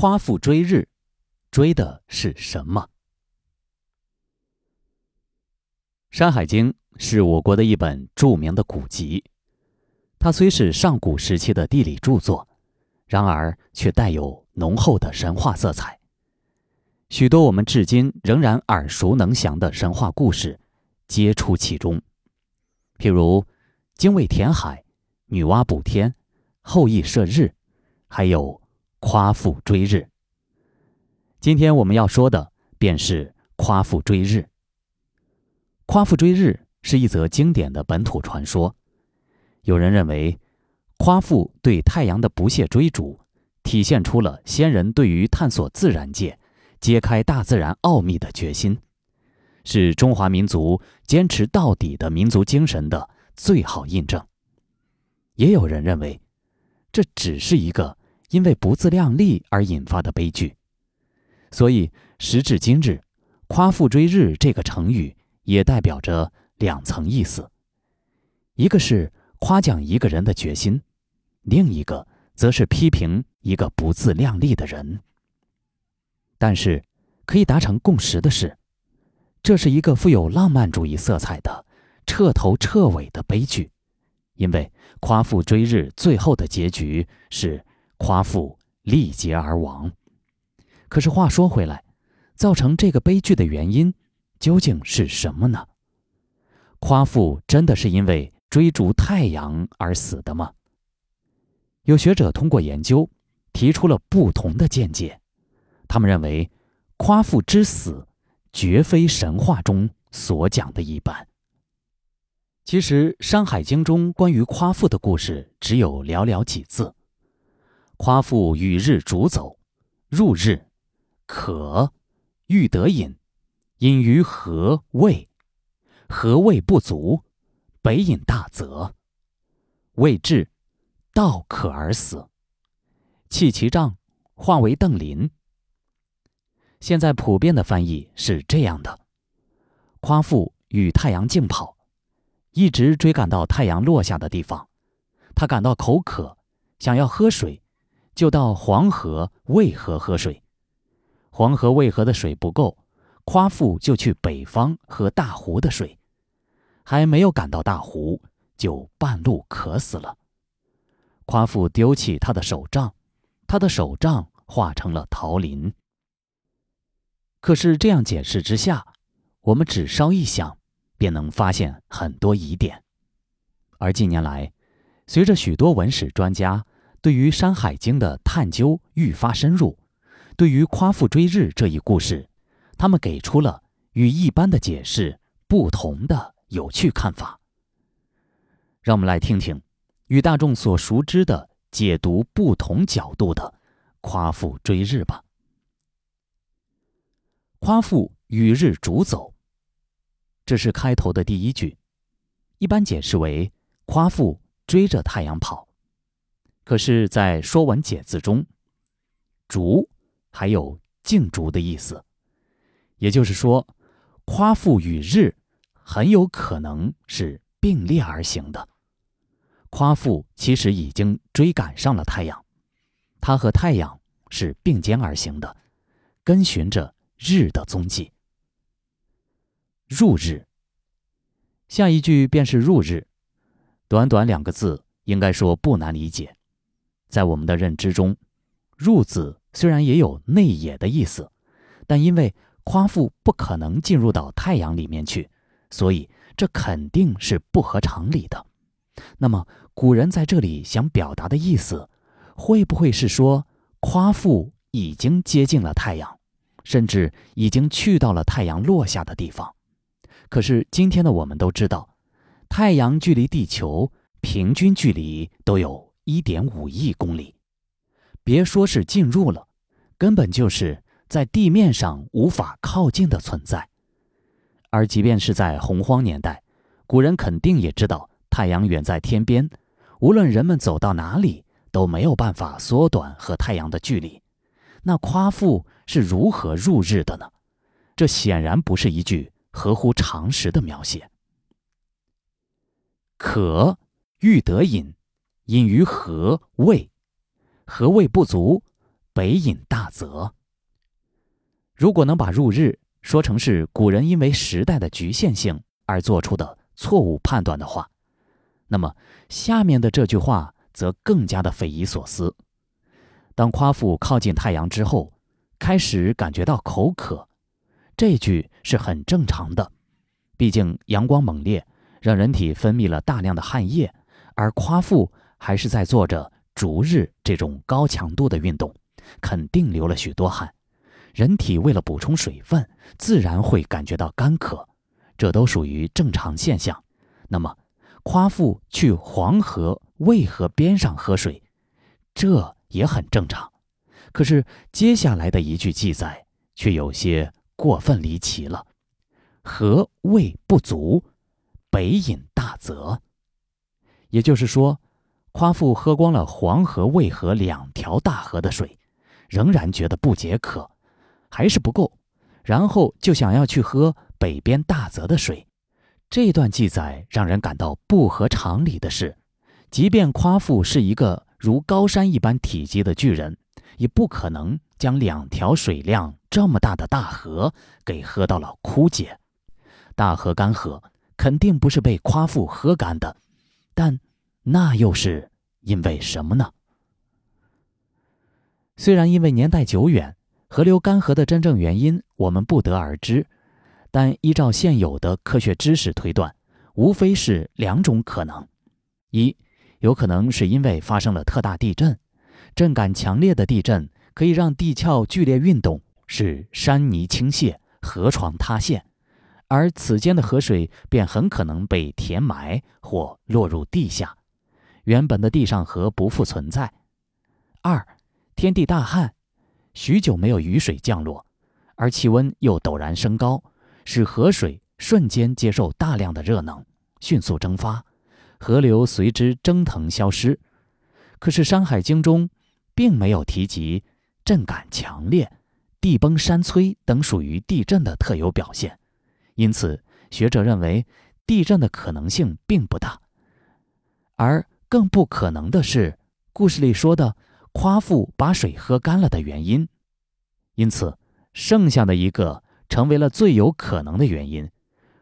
夸父追日，追的是什么？《山海经》是我国的一本著名的古籍，它虽是上古时期的地理著作，然而却带有浓厚的神话色彩。许多我们至今仍然耳熟能详的神话故事，皆出其中。譬如精卫填海、女娲补天、后羿射日，还有夸父追日。今天我们要说的便是夸父追日。夸父追日是一则经典的本土传说。有人认为，夸父对太阳的不懈追逐，体现出了先人对于探索自然界。揭开大自然奥秘的决心，是中华民族坚持到底的民族精神的最好印证。也有人认为，这只是一个因为不自量力而引发的悲剧。所以，时至今日，“夸父追日”这个成语也代表着两层意思：一个是夸奖一个人的决心，另一个则是批评一个不自量力的人。但是，可以达成共识的是，这是一个富有浪漫主义色彩的彻头彻尾的悲剧，因为夸父追日最后的结局是夸父力竭而亡。可是话说回来，造成这个悲剧的原因究竟是什么呢？夸父真的是因为追逐太阳而死的吗？有学者通过研究，提出了不同的见解。他们认为，夸父之死绝非神话中所讲的一般。其实，《山海经》中关于夸父的故事只有寥寥几字：“夸父与日逐走，入日，渴，欲得饮，饮于河渭，河渭不足，北饮大泽，未至，道渴而死，弃其杖，化为邓林。”现在普遍的翻译是这样的：夸父与太阳竞跑，一直追赶到太阳落下的地方。他感到口渴，想要喝水，就到黄河、渭河喝水。黄河、渭河的水不够，夸父就去北方喝大湖的水。还没有赶到大湖，就半路渴死了。夸父丢弃他的手杖，他的手杖化成了桃林。可是这样解释之下，我们只稍一想，便能发现很多疑点。而近年来，随着许多文史专家对于《山海经》的探究愈发深入，对于夸父追日这一故事，他们给出了与一般的解释不同的有趣看法。让我们来听听与大众所熟知的解读不同角度的夸父追日吧。夸父与日逐走，这是开头的第一句，一般解释为夸父追着太阳跑。可是，在《说文解字》中，“逐”还有竞逐的意思，也就是说，夸父与日很有可能是并列而行的。夸父其实已经追赶上了太阳，他和太阳是并肩而行的，跟循着。日的踪迹。入日。下一句便是入日，短短两个字，应该说不难理解。在我们的认知中，入子虽然也有内野的意思，但因为夸父不可能进入到太阳里面去，所以这肯定是不合常理的。那么古人在这里想表达的意思，会不会是说夸父已经接近了太阳？甚至已经去到了太阳落下的地方，可是今天的我们都知道，太阳距离地球平均距离都有一点五亿公里，别说是进入了，根本就是在地面上无法靠近的存在。而即便是在洪荒年代，古人肯定也知道太阳远在天边，无论人们走到哪里，都没有办法缩短和太阳的距离。那夸父是如何入日的呢？这显然不是一句合乎常识的描写。渴，欲得饮，饮于河渭，河渭不足，北饮大泽。如果能把入日说成是古人因为时代的局限性而做出的错误判断的话，那么下面的这句话则更加的匪夷所思。当夸父靠近太阳之后，开始感觉到口渴，这句是很正常的。毕竟阳光猛烈，让人体分泌了大量的汗液，而夸父还是在做着逐日这种高强度的运动，肯定流了许多汗。人体为了补充水分，自然会感觉到干渴，这都属于正常现象。那么，夸父去黄河、渭河边上喝水，这也很正常。可是接下来的一句记载却有些过分离奇了：“河渭不足，北饮大泽。”也就是说，夸父喝光了黄河、渭河两条大河的水，仍然觉得不解渴，还是不够，然后就想要去喝北边大泽的水。这段记载让人感到不合常理的是，即便夸父是一个如高山一般体积的巨人，也不可能将两条水量这么大的大河给喝到了枯竭。大河干涸，肯定不是被夸父喝干的，但那又是因为什么呢？虽然因为年代久远，河流干涸的真正原因我们不得而知。但依照现有的科学知识推断，无非是两种可能：一，有可能是因为发生了特大地震，震感强烈的地震可以让地壳剧烈运动，使山泥倾泻、河床塌陷，而此间的河水便很可能被填埋或落入地下，原本的地上河不复存在；二，天地大旱，许久没有雨水降落，而气温又陡然升高。使河水瞬间接受大量的热能，迅速蒸发，河流随之蒸腾消失。可是《山海经》中并没有提及震感强烈、地崩山摧等属于地震的特有表现，因此学者认为地震的可能性并不大。而更不可能的是，故事里说的夸父把水喝干了的原因。因此，剩下的一个。成为了最有可能的原因，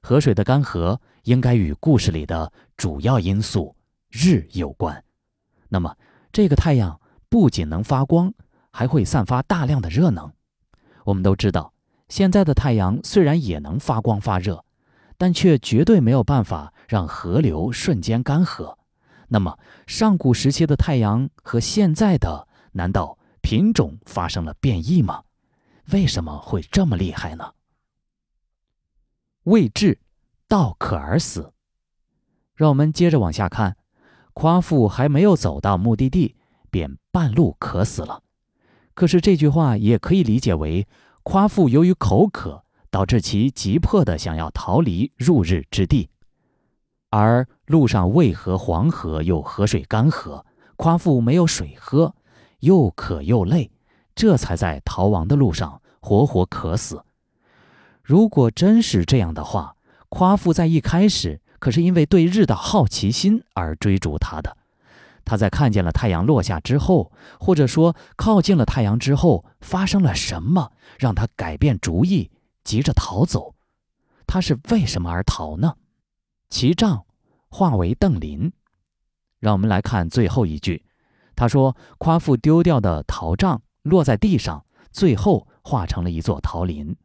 河水的干涸应该与故事里的主要因素日有关。那么，这个太阳不仅能发光，还会散发大量的热能。我们都知道，现在的太阳虽然也能发光发热，但却绝对没有办法让河流瞬间干涸。那么，上古时期的太阳和现在的，难道品种发生了变异吗？为什么会这么厉害呢？未至，道渴而死。让我们接着往下看，夸父还没有走到目的地，便半路渴死了。可是这句话也可以理解为，夸父由于口渴，导致其急迫的想要逃离入日之地，而路上渭河、黄河又河水干涸，夸父没有水喝，又渴又累，这才在逃亡的路上活活渴死。如果真是这样的话，夸父在一开始可是因为对日的好奇心而追逐他的。他在看见了太阳落下之后，或者说靠近了太阳之后，发生了什么让他改变主意，急着逃走？他是为什么而逃呢？其杖化为邓林。让我们来看最后一句，他说：“夸父丢掉的桃杖落在地上，最后化成了一座桃林。”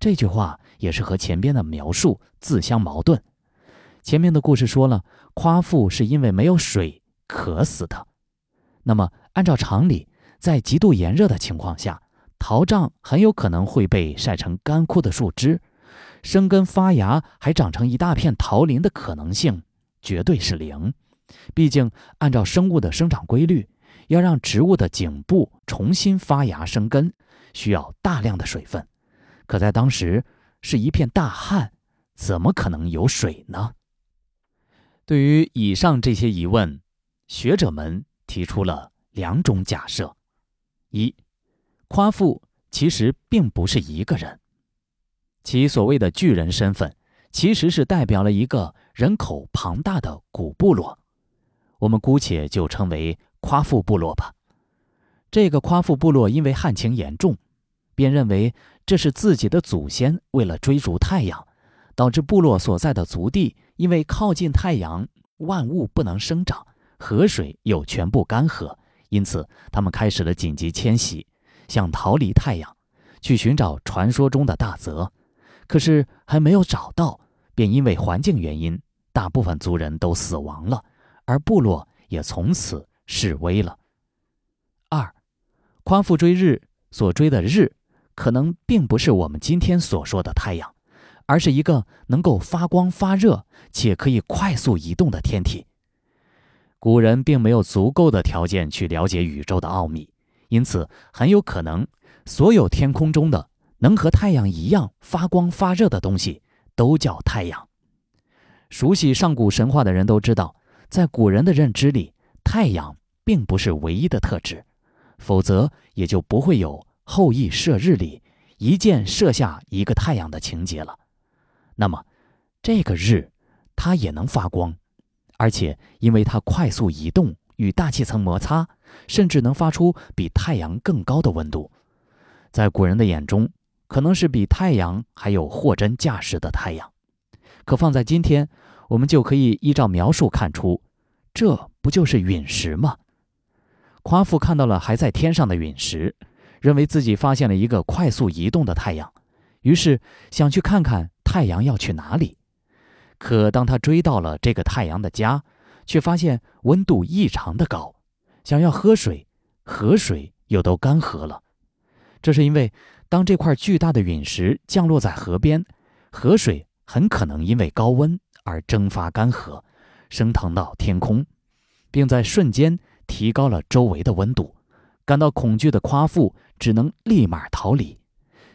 这句话也是和前边的描述自相矛盾。前面的故事说了，夸父是因为没有水渴死的。那么，按照常理，在极度炎热的情况下，桃杖很有可能会被晒成干枯的树枝，生根发芽还长成一大片桃林的可能性绝对是零。毕竟，按照生物的生长规律，要让植物的颈部重新发芽生根，需要大量的水分。可在当时是一片大旱，怎么可能有水呢？对于以上这些疑问，学者们提出了两种假设：一，夸父其实并不是一个人，其所谓的巨人身份，其实是代表了一个人口庞大的古部落，我们姑且就称为夸父部落吧。这个夸父部落因为旱情严重，便认为这是自己的祖先为了追逐太阳，导致部落所在的族地因为靠近太阳，万物不能生长，河水又全部干涸，因此他们开始了紧急迁徙，想逃离太阳，去寻找传说中的大泽。可是还没有找到，便因为环境原因，大部分族人都死亡了，而部落也从此式微了。二，夸父追日所追的日，可能并不是我们今天所说的太阳，而是一个能够发光发热且可以快速移动的天体。古人并没有足够的条件去了解宇宙的奥秘，因此很有可能所有天空中的。能和太阳一样发光发热的东西都叫太阳。熟悉上古神话的人都知道，在古人的认知里，太阳并不是唯一的特质，否则也就不会有“后羿射日”里一箭射下一个太阳的情节了。那么，这个日，它也能发光，而且因为它快速移动与大气层摩擦，甚至能发出比太阳更高的温度。在古人的眼中，可能是比太阳还有货真价实的太阳，可放在今天，我们就可以依照描述看出，这不就是陨石吗？夸父看到了还在天上的陨石，认为自己发现了一个快速移动的太阳，于是想去看看太阳要去哪里。可当他追到了这个太阳的家，却发现温度异常的高，想要喝水，河水又都干涸了。这是因为。当这块巨大的陨石降落在河边，河水很可能因为高温而蒸发干涸，升腾到天空，并在瞬间提高了周围的温度。感到恐惧的夸父只能立马逃离，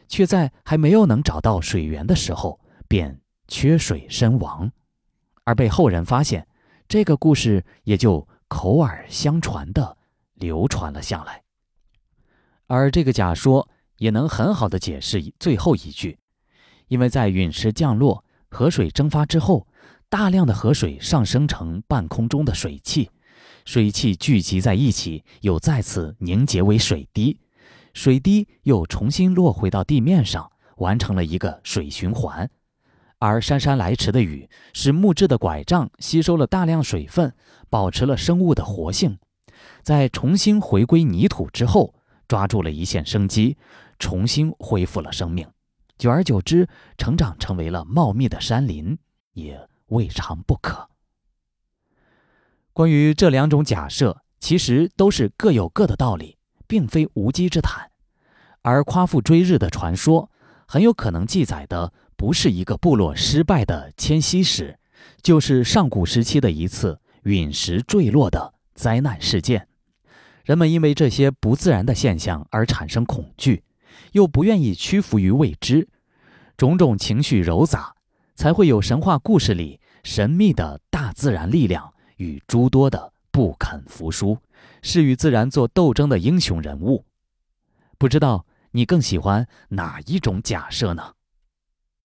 却在还没有能找到水源的时候便缺水身亡，而被后人发现。这个故事也就口耳相传的流传了下来。而这个假说。也能很好的解释最后一句，因为在陨石降落、河水蒸发之后，大量的河水上升成半空中的水汽，水汽聚集在一起，又再次凝结为水滴，水滴又重新落回到地面上，完成了一个水循环。而姗姗来迟的雨，使木质的拐杖吸收了大量水分，保持了生物的活性，在重新回归泥土之后，抓住了一线生机。重新恢复了生命，久而久之，成长成为了茂密的山林，也未尝不可。关于这两种假设，其实都是各有各的道理，并非无稽之谈。而夸父追日的传说，很有可能记载的不是一个部落失败的迁徙史，就是上古时期的一次陨石坠落的灾难事件。人们因为这些不自然的现象而产生恐惧。又不愿意屈服于未知，种种情绪糅杂，才会有神话故事里神秘的大自然力量与诸多的不肯服输、是与自然做斗争的英雄人物。不知道你更喜欢哪一种假设呢？